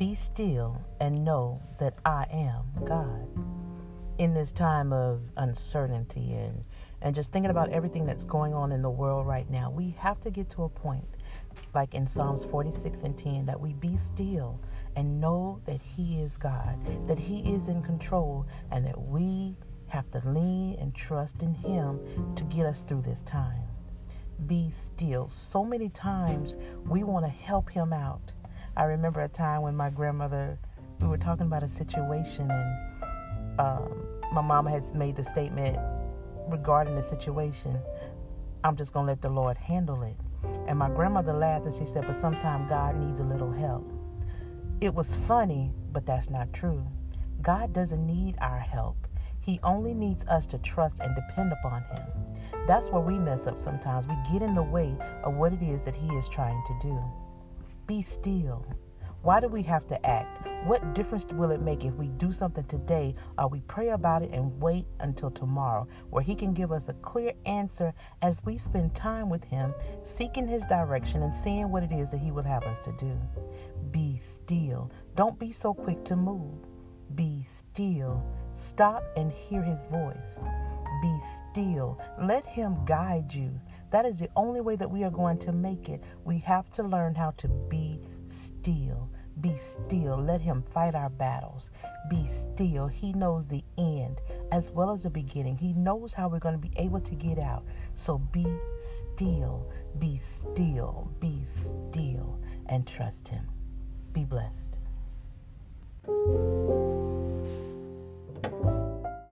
Be still and know that I am God. In this time of uncertainty and, and just thinking about everything that's going on in the world right now, we have to get to a point, like in Psalms 46 and 10, that we be still and know that He is God, that He is in control, and that we have to lean and trust in Him to get us through this time. Be still. So many times we want to help Him out. I remember a time when my grandmother, we were talking about a situation, and um, my mama had made the statement regarding the situation I'm just going to let the Lord handle it. And my grandmother laughed and she said, But sometimes God needs a little help. It was funny, but that's not true. God doesn't need our help. He only needs us to trust and depend upon Him. That's where we mess up sometimes. We get in the way of what it is that He is trying to do. Be still. Why do we have to act? What difference will it make if we do something today or we pray about it and wait until tomorrow, where He can give us a clear answer as we spend time with Him, seeking His direction and seeing what it is that He would have us to do? Be still. Don't be so quick to move. Be still. Stop and hear his voice. Be still. Let him guide you. That is the only way that we are going to make it. We have to learn how to be still. Be still. Let him fight our battles. Be still. He knows the end as well as the beginning. He knows how we're going to be able to get out. So be still. Be still. Be still. And trust him. Be blessed.